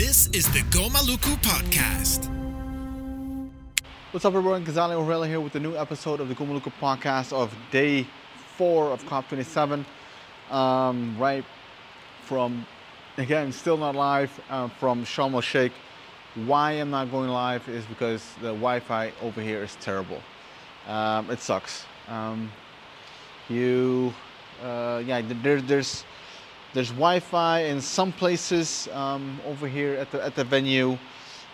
This is the Gomaluku Podcast. What's up, everyone? Gonzalo Orella here with a new episode of the Gomaluku Podcast of day four of COP27. Um, right from, again, still not live uh, from Sharm el Sheikh. Why I'm not going live is because the Wi-Fi over here is terrible. Um, it sucks. Um, you, uh, yeah, there, there's there's Wi-Fi in some places um, over here at the at the venue.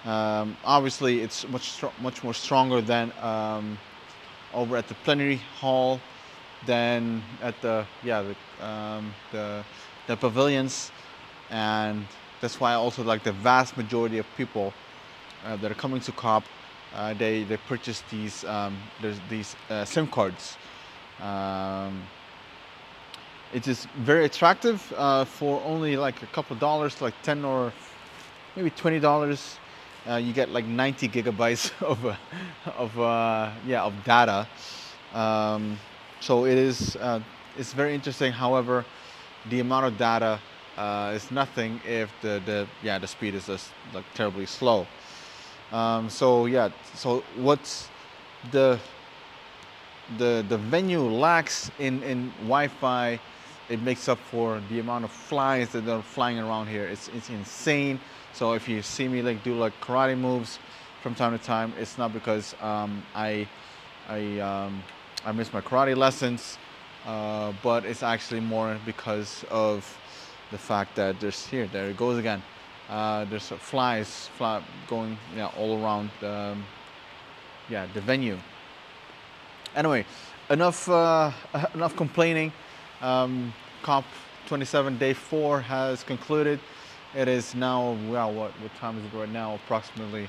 Um, obviously, it's much much more stronger than um, over at the plenary hall, than at the yeah the um, the, the pavilions, and that's why also like the vast majority of people uh, that are coming to COP, uh, they they purchase these um, these uh, SIM cards. Um, it is very attractive uh, for only like a couple dollars, like 10 or maybe $20. Uh, you get like 90 gigabytes of, uh, of uh, yeah, of data. Um, so it is, uh, it's very interesting. However, the amount of data uh, is nothing if the, the, yeah, the speed is just like terribly slow. Um, so yeah, so what's the, the, the venue lacks in, in Wi-Fi it makes up for the amount of flies that are flying around here. It's, it's insane. So if you see me like do like karate moves from time to time, it's not because um, I, I, um, I miss my karate lessons, uh, but it's actually more because of the fact that there's here, there it goes again. Uh, there's flies fly going yeah, all around the, yeah, the venue. Anyway, enough, uh, enough complaining. Um, COP27 day four has concluded. It is now, well, what, what time is it right now? Approximately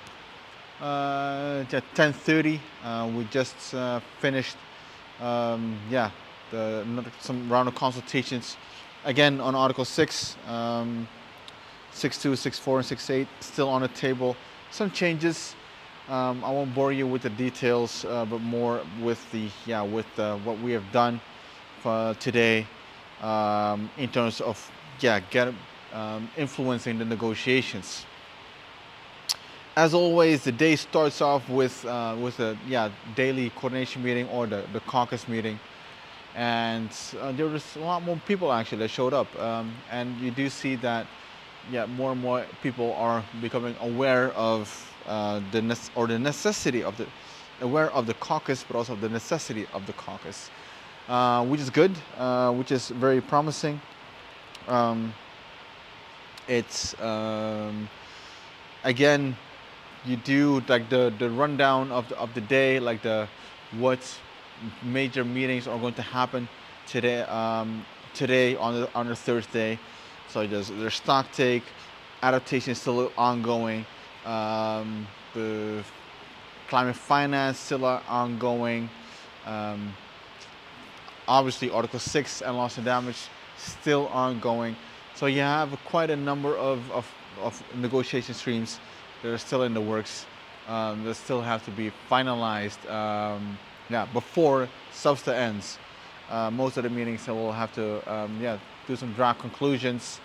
uh, 10.30. Uh, we just uh, finished, um, yeah, the, some round of consultations. Again, on Article 6, um, 6.2, 6.4, and 6.8 still on the table. Some changes. Um, I won't bore you with the details, uh, but more with the, yeah, with uh, what we have done uh, today um, in terms of yeah get um, influencing the negotiations. As always, the day starts off with uh, with a yeah daily coordination meeting or the, the caucus meeting, and uh, there was a lot more people actually that showed up, um, and you do see that yeah more and more people are becoming aware of uh, the ne- or the necessity of the aware of the caucus, but also the necessity of the caucus uh, which is good, uh, which is very promising. Um, it's um, again, you do like the the rundown of the, of the day, like the what major meetings are going to happen today um, today on the, on a Thursday. So there's there's stock take, adaptation is still ongoing. Um, the climate finance still ongoing. Obviously Article 6 and loss and damage still ongoing. So you have quite a number of, of, of negotiation streams that are still in the works um, that still have to be finalized um, yeah, before SBSTA ends. Uh, most of the meetings will have to um, yeah, do some draft conclusions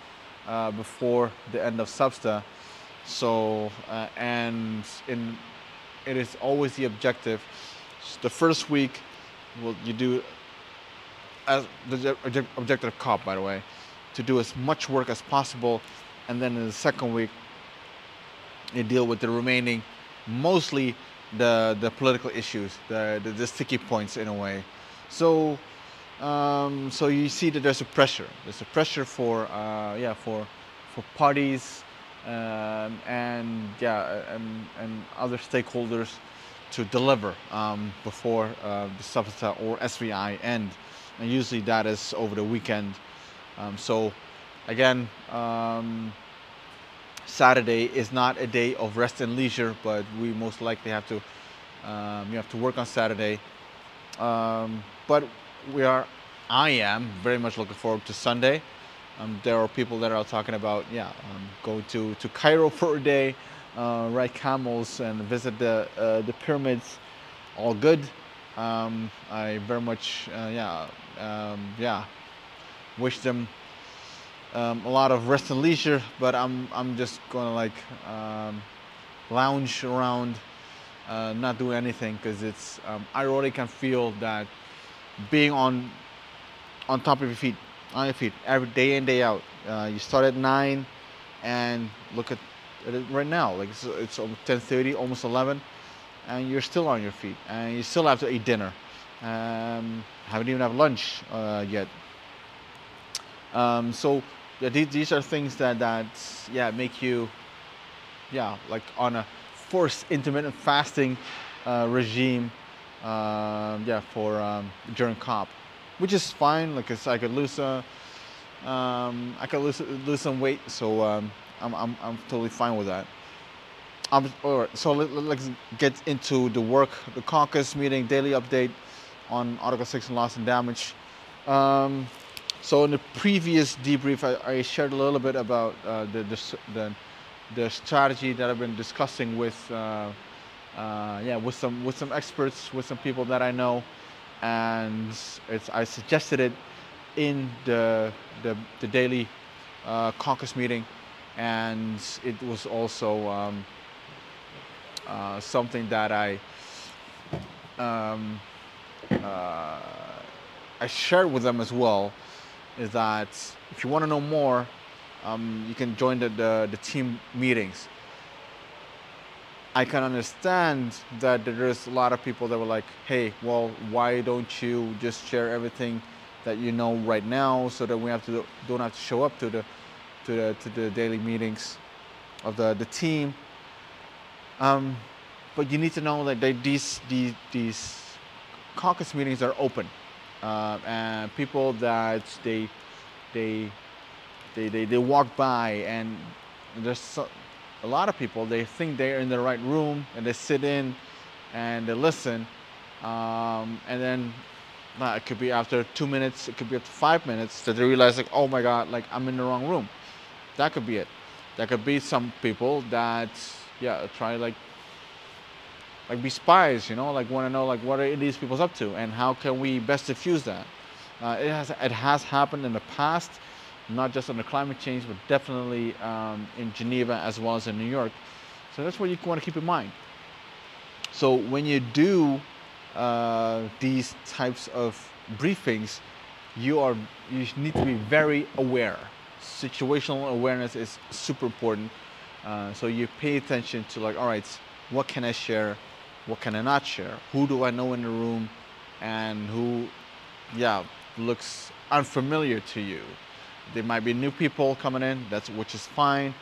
uh, before the end of SBSTA. So, uh, and in, it is always the objective. The first week, will you do as the objective of COP, by the way, to do as much work as possible, and then in the second week, you deal with the remaining, mostly the the political issues, the the, the sticky points in a way. So, um, so you see that there's a pressure. There's a pressure for uh, yeah for for parties um, and yeah and and other stakeholders to deliver um, before uh, the SBSTA or SBI end and usually that is over the weekend. Um, so again, um, Saturday is not a day of rest and leisure, but we most likely have to um, you have to work on Saturday. Um, but we are, I am very much looking forward to Sunday. Um, there are people that are talking about yeah um, go to to Cairo for a day, uh, ride camels and visit the uh, the pyramids. All good. Um, I very much, uh, yeah, um, yeah, wish them um, a lot of rest and leisure, but I'm I'm just gonna like um, lounge around, uh, not do anything because it's I already can feel that being on on top of your feet, on your feet every day in day out. Uh, you start at nine, and look at, it right now, like it's, it's almost 10:30, almost 11, and you're still on your feet, and you still have to eat dinner. Um, haven't even have lunch uh, yet. Um, so these, are things that that yeah make you yeah like on a forced intermittent fasting uh, regime um, yeah for um, during COP, which is fine. Like I could lose a, um, I could lose lose some weight, so um, I'm, I'm I'm totally fine with that. All right, so let, us get into the work, the caucus meeting, daily update on Article 6 and loss and damage. Um, so in the previous debrief, I, I shared a little bit about uh, the, the, the, the, strategy that I've been discussing with, uh, uh, yeah, with some, with some experts, with some people that I know. And it's, I suggested it in the, the, the daily uh, caucus meeting. And it was also um, uh, something that I um, uh, I shared with them as well is that if you want to know more, um, you can join the, the, the, team meetings. I can understand that there's a lot of people that were like, hey, well, why don't you just share everything that you know right now so that we have to don't have to show up to the to the to the daily meetings of the, the team. Um, but you need to know that they, these, these these caucus meetings are open uh, and people that they they they they, they walk by and there's so, a lot of people they think they're in the right room and they sit in and they listen um, and then uh, it could be after two minutes it could be after five minutes that they realize like oh my god like i'm in the wrong room. That could be it. There could be some people that yeah try like like be spies, you know, like want to know like what are these people's up to and how can we best diffuse that. Uh, it has it has happened in the past, not just on the climate change, but definitely um, in Geneva as well as in New York. So that's what you want to keep in mind. So when you do uh, these types of briefings, you are you need to be very aware. Situational awareness is super important. Uh, so you pay attention to like, all right, what can I share? what can I not share? Who do I know in the room and who, yeah, looks unfamiliar to you? There might be new people coming in, that's which is fine,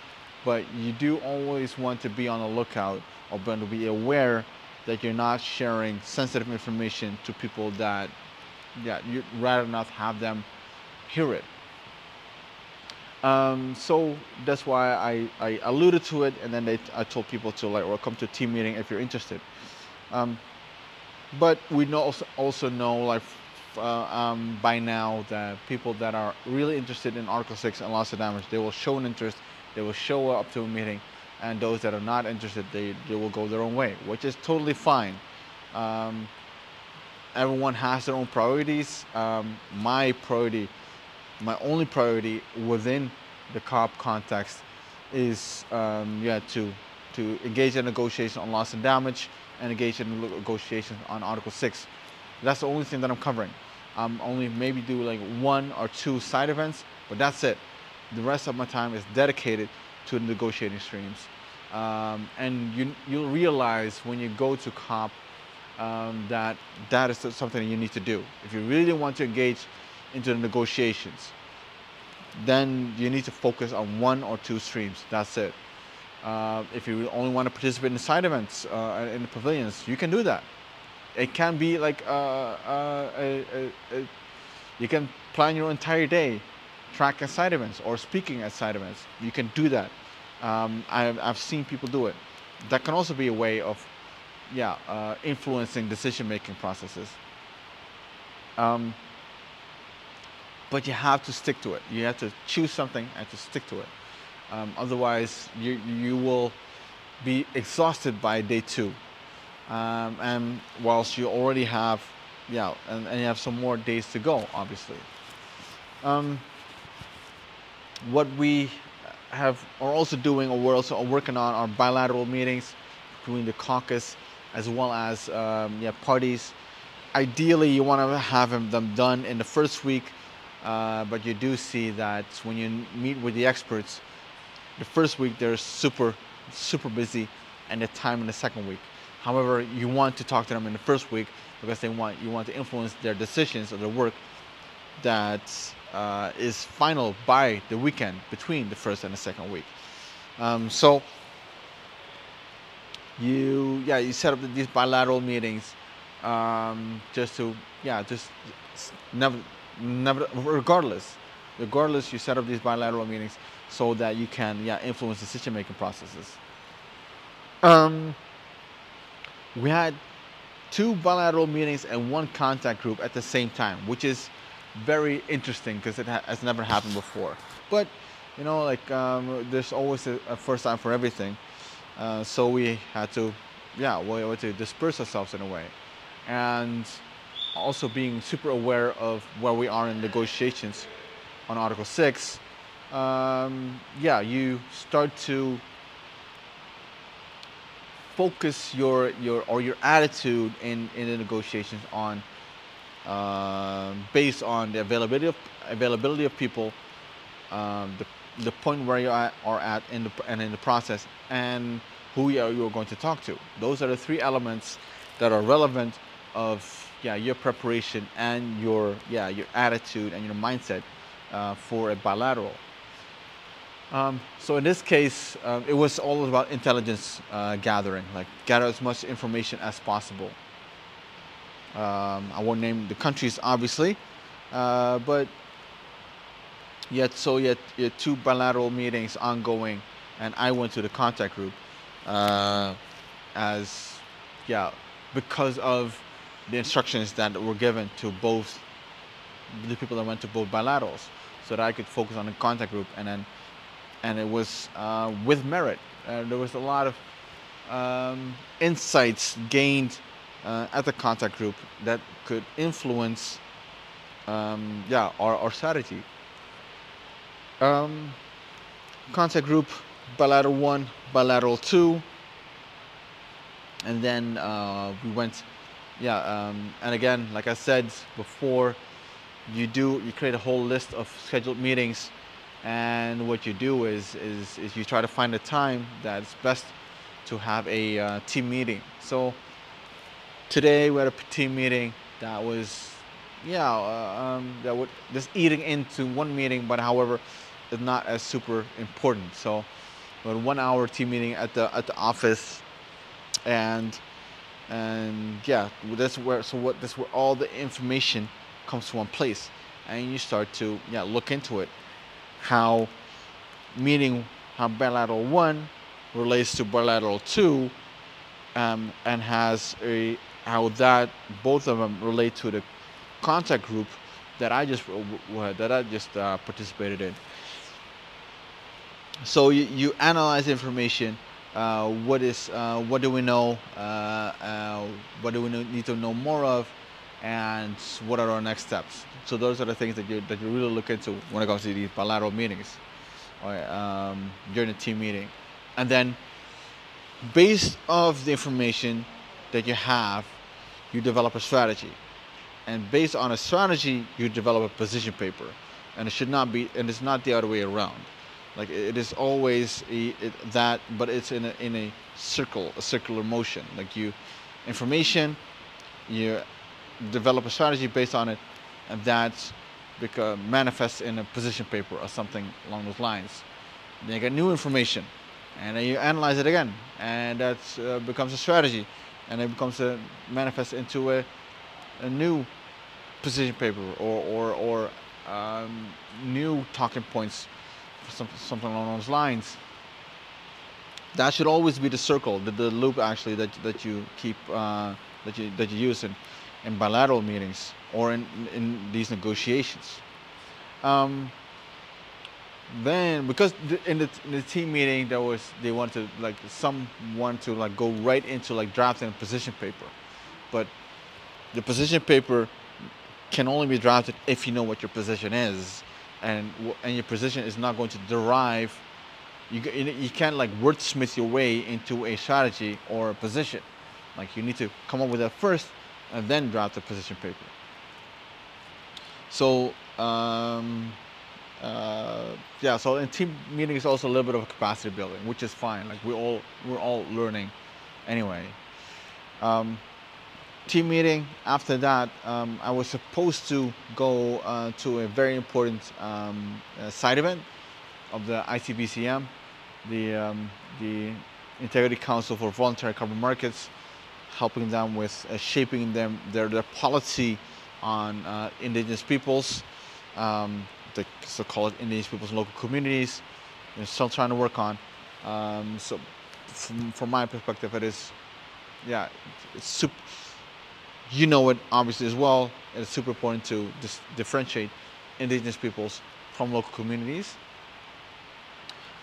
but you do always want to be on the lookout or to be aware that you're not sharing sensitive information to people that, yeah, you'd rather not have them hear it. Um, so that's why I, I alluded to it, and then they, I told people to like, or come to a team meeting if you're interested. Um, but we know also, also know like uh, um, by now that people that are really interested in Article 6 and loss of damage, they will show an interest, they will show up to a meeting, and those that are not interested, they, they will go their own way, which is totally fine. Um, everyone has their own priorities. Um, my priority, my only priority within the COP context is um, yeah to to engage in negotiation on loss and damage and engage in negotiations on Article 6. That's the only thing that I'm covering. I'm only maybe do like one or two side events, but that's it. The rest of my time is dedicated to the negotiating streams. Um, and you, you'll realize when you go to COP um, that that is something you need to do. If you really want to engage into the negotiations, then you need to focus on one or two streams. That's it. Uh, if you only want to participate in side events uh, in the pavilions, you can do that. It can be like uh, uh you can plan your entire day tracking side events or speaking at side events. You can do that. Um, I've, I've seen people do it. That can also be a way of, yeah, uh, influencing decision-making processes. Um, but you have to stick to it. You have to choose something and to stick to it. Um, otherwise, you, you will be exhausted by day two. Um, and whilst you already have, yeah, and, and, you have some more days to go, obviously. Um, what we have are also doing, or we're also working on, are bilateral meetings between the caucus as well as um, yeah, parties. Ideally, you want to have them done in the first week, uh, but you do see that when you meet with the experts, the first week they're super, super busy, and the time in the second week. However, you want to talk to them in the first week because they want you want to influence their decisions or their work that uh, is final by the weekend between the first and the second week. Um, so you yeah you set up these bilateral meetings um, just to yeah just never never regardless regardless you set up these bilateral meetings so that you can yeah influence decision making processes. Um, we had two bilateral meetings and one contact group at the same time, which is very interesting because it ha- has never happened before. But you know, like um, there's always a, a, first time for everything. Uh, so we had to, yeah, we had to disperse ourselves in a way, and also being super aware of where we are in negotiations on Article Six. Um, yeah, you start to focus your your or your attitude in in the negotiations on uh, based on the availability of availability of people, um, the the point where you are at in the and in the process, and who you are, you are going to talk to. Those are the three elements that are relevant of yeah your preparation and your yeah your attitude and your mindset uh, for a bilateral. Um, so in this case, uh, it was all about intelligence uh, gathering, like gather as much information as possible. Um, I won't name the countries, obviously, uh, but yet so yet, yet two bilateral meetings ongoing, and I went to the contact group uh, as yeah because of the instructions that were given to both the people that went to both bilaterals, so that I could focus on the contact group and then and it was uh, with merit. Uh, there was a lot of um, insights gained uh, at the contact group that could influence, um, yeah, our, our strategy. Um, contact group, bilateral one, bilateral two, and then uh, we went, yeah, um, and again, like I said before, you do you create a whole list of scheduled meetings and what you do is, is, is you try to find a time that's best to have a uh, team meeting. So today we had a team meeting that was, yeah, uh, um, that would just eating into one meeting, but however, it's not as super important. So we had one hour team meeting at the at the office, and and yeah, that's where so what that's where all the information comes to one place, and you start to yeah look into it how meaning how bilateral one relates to bilateral two um, and has a how that both of them relate to the contact group that I just that I just uh, participated in. So you, you analyze information. Uh, what is uh, what do we know? Uh, uh, what do we need to know more of? And what are our next steps? So those are the things that you that you really look into when it comes to these bilateral meetings, or um, during a team meeting, and then based off the information that you have, you develop a strategy, and based on a strategy, you develop a position paper, and it should not be, and it's not the other way around. Like it is always a, it, that, but it's in a in a circle, a circular motion. Like you, information, you develop a strategy based on it, and that become, manifests in a position paper or something along those lines. Then you get new information, and then you analyze it again, and that uh, becomes a strategy, and it becomes a manifest into a, a new position paper or or, or um, new talking points, some, something along those lines. That should always be the circle, the, the loop actually that that you keep uh, that you that you use in, in bilateral meetings or in, in these negotiations. Um, then because in the, in the team meeting there was they wanted to like someone to like go right into like drafting a position paper but the position paper can only be drafted if you know what your position is and and your position is not going to derive. You you can't like wordsmith your way into a strategy or a position. Like you need to come up with that first, and then draft the position paper. So um, uh, yeah, so in team meeting is also a little bit of a capacity building, which is fine. Like we all we're all learning anyway. Um, team meeting after that, um, I was supposed to go uh, to a very important um, uh, side event of the ICVCM, the um, the Integrity Council for Voluntary Carbon Markets, helping them with uh, shaping them their their policy on uh, indigenous peoples, um, the so-called indigenous peoples and local communities. They're still trying to work on. Um, so, from, from my perspective, it is, yeah, it's super. You know it obviously as well. And It's super important to dis- differentiate indigenous peoples from local communities.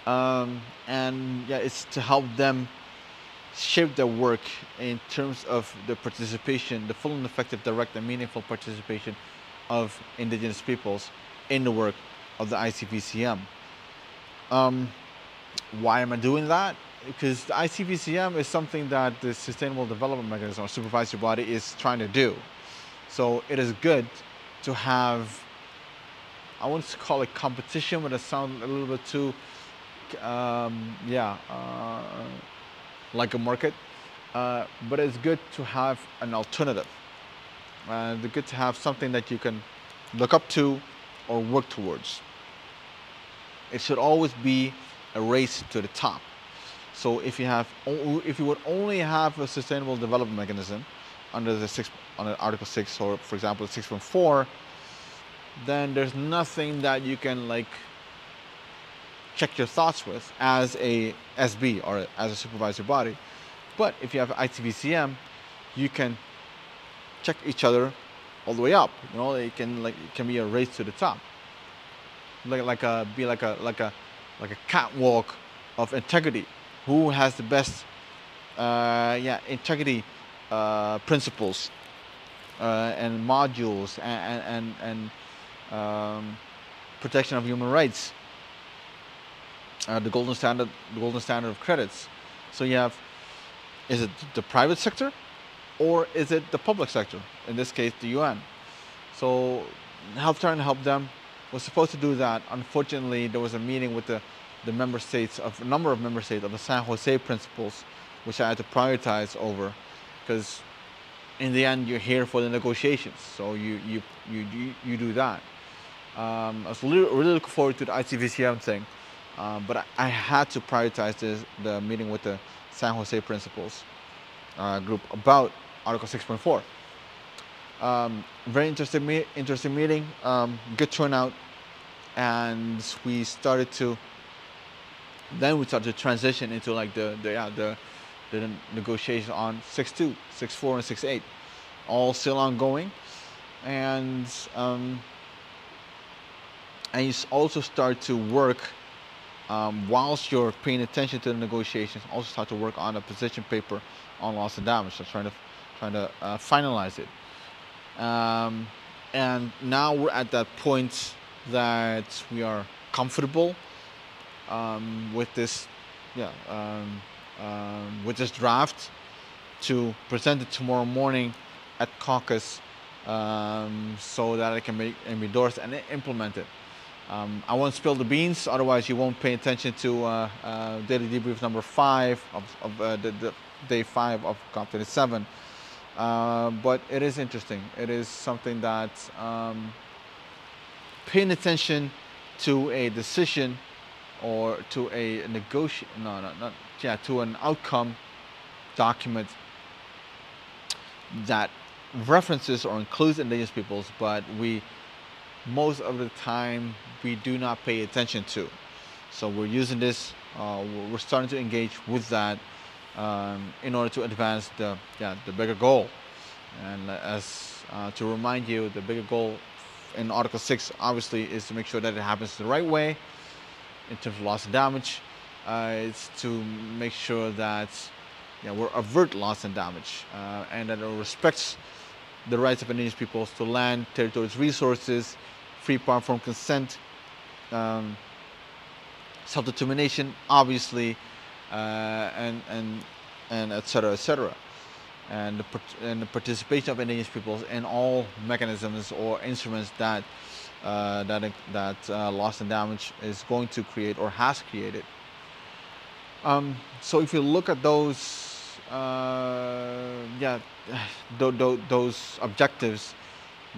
Um, and yeah, it's to help them shape their work in terms of the participation, the full and effective, direct, and meaningful participation of indigenous peoples in the work of the ICVCM. Um, why am I doing that? Because the ICVCM is something that the Sustainable Development Mechanism or supervisory body is trying to do. So it is good to have, I want to call it competition, but it sounds a little bit too, um, yeah, uh, like a market. Uh, but it's good to have an alternative. Uh, it's good to have something that you can look up to or work towards. It should always be a race to the top. So if you have, if you would only have a sustainable development mechanism under the six, under Article Six, or for example, six point four, then there's nothing that you can like check your thoughts with as a SB or as a supervisory body. But if you have ICVCM, you can check each other all the way up. You know, it can like it can be a race to the top. Like like a be like a like a like a catwalk of integrity. Who has the best uh, yeah integrity uh, principles uh, and modules and and and, um, protection of human rights. Uh, the golden standard, the golden standard of credits. So you have, is it the private sector, or is it the public sector? In this case, the UN. So help trying to help them was supposed to do that. Unfortunately, there was a meeting with the, the member states of a number of member states of the San Jose principles, which I had to prioritize over, because in the end you're here for the negotiations. So you you you you, you do that. Um, I was really, really looking forward to the ICVCM thing. Um, but I, I, had to prioritize this, the meeting with the San Jose Principles uh, group about Article 6.4. Um, very interesting, me- interesting meeting, um, good turnout, and we started to. Then we started to transition into like the the yeah, the, the on 6.2, 6.4, and 6.8, all still ongoing, and um, and you also start to work um, whilst you're paying attention to the negotiations, also start to work on a position paper on loss and damage. So trying to trying to uh, finalize it. Um, and now we're at that point that we are comfortable um, with this, yeah, um, um, with this draft to present it tomorrow morning at caucus um, so that it can be endorsed and implemented. Um, I won't spill the beans, otherwise you won't pay attention to uh, uh, daily debrief number five of, of uh, the, the, day five of COP27. Uh, but it is interesting. It is something that um, paying attention to a decision or to a negotiation, no, no, not, yeah, to an outcome document that references or includes indigenous peoples, but we most of the time we do not pay attention to. So we're using this, uh, we're starting to engage with that um, in order to advance the, yeah, the bigger goal. And as uh, to remind you, the bigger goal in Article 6 obviously is to make sure that it happens the right way in terms of loss and damage. Uh, it's to make sure that yeah, we avert loss and damage uh, and that it respects the rights of indigenous peoples to land, territories, resources, free from consent, um, self-determination, obviously, uh, and and and etc. etc. And the, and the participation of indigenous peoples in all mechanisms or instruments that uh, that that uh, loss and damage is going to create or has created. Um, so if you look at those, uh, yeah, th- th- those objectives,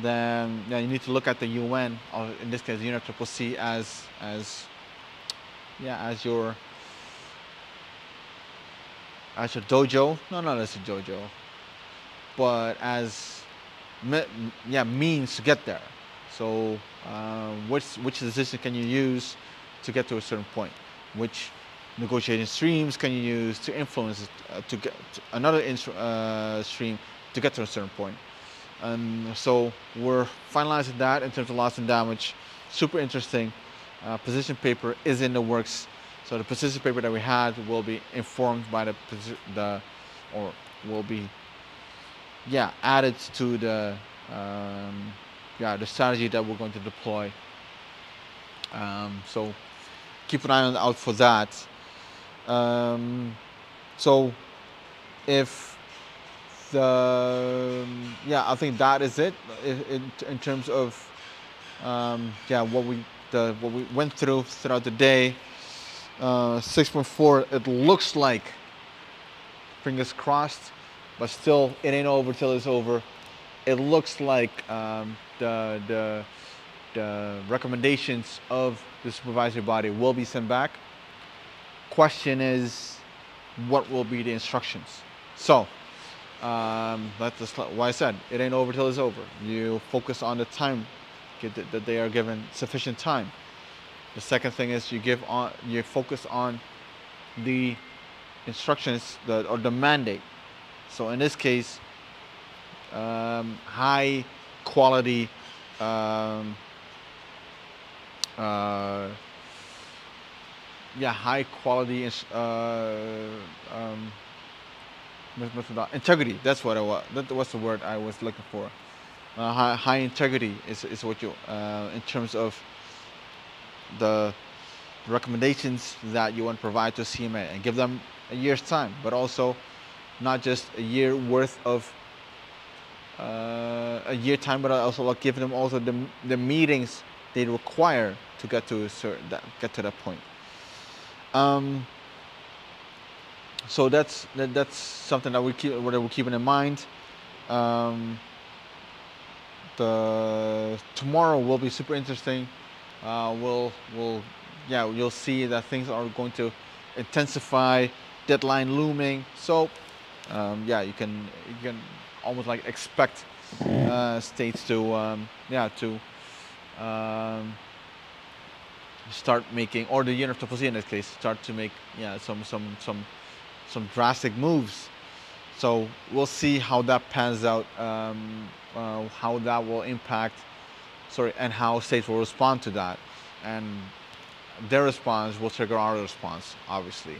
then yeah, you need to look at the UN, or in this case, the UNFCCC, as as yeah, as your as your dojo. No, not as a dojo, but as me, yeah means to get there. So uh, which which decision can you use to get to a certain point? Which negotiating streams can you use to influence uh, to get to another uh, stream to get to a certain point? And so we're finalizing that in terms of loss and damage. Super interesting. Uh, position paper is in the works. So the position paper that we had will be informed by the the or will be yeah added to the um, yeah the strategy that we're going to deploy. Um, so keep an eye out for that. Um, so if the yeah, I think that is it in, in terms of um, yeah what we the what we went through throughout the day. Uh, 6.4. It looks like fingers crossed, but still it ain't over till it's over. It looks like um, the the the recommendations of the supervisory body will be sent back. Question is, what will be the instructions? So, um, that's why I said it ain't over till it's over. You focus on the time that they are given sufficient time. The second thing is you give on you focus on the instructions that or the mandate. So in this case, um, high quality um, uh, yeah, high quality uh, um, integrity. That's what I was. That was the word I was looking for. Uh, high, high, integrity is, is what you uh, in terms of the recommendations that you want to provide to CMA and give them a year's time, but also not just a year worth of uh, a year time, but also like give them also the, the meetings they require to get to that, get to that point. Um, so that's that, that's something that we keep what we're keeping in mind. Um, the tomorrow will be super interesting. Uh, we'll we'll yeah you'll see that things are going to intensify. Deadline looming. So um, yeah, you can you can almost like expect uh, states to um, yeah to um, start making, or the UNFCCC in this case, start to make yeah some some some some drastic moves. So we'll see how that pans out, um, uh, how that will impact, sorry, and how states will respond to that, and their response will trigger our response, obviously.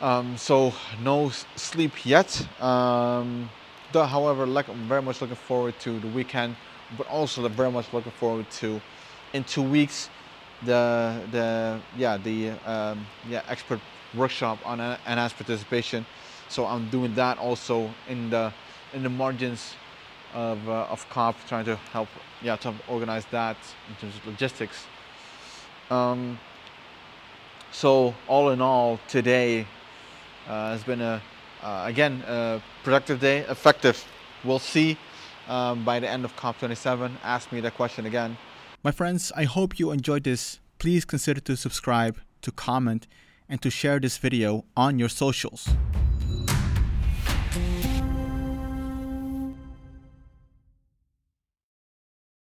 Um, so no sleep yet. Um, though, however, like, I'm very much looking forward to the weekend, but also very much looking forward to in two weeks the the yeah the um, yeah expert workshop on enhanced participation. So I'm doing that also in the in the margins of uh, of COP, trying to help yeah to organize that in terms of logistics. Um, so all in all, today uh, has been a again a productive day, effective. We'll see um, by the end of COP27. Ask me that question again. My friends, I hope you enjoyed this. Please consider to subscribe, to comment, and to share this video on your socials.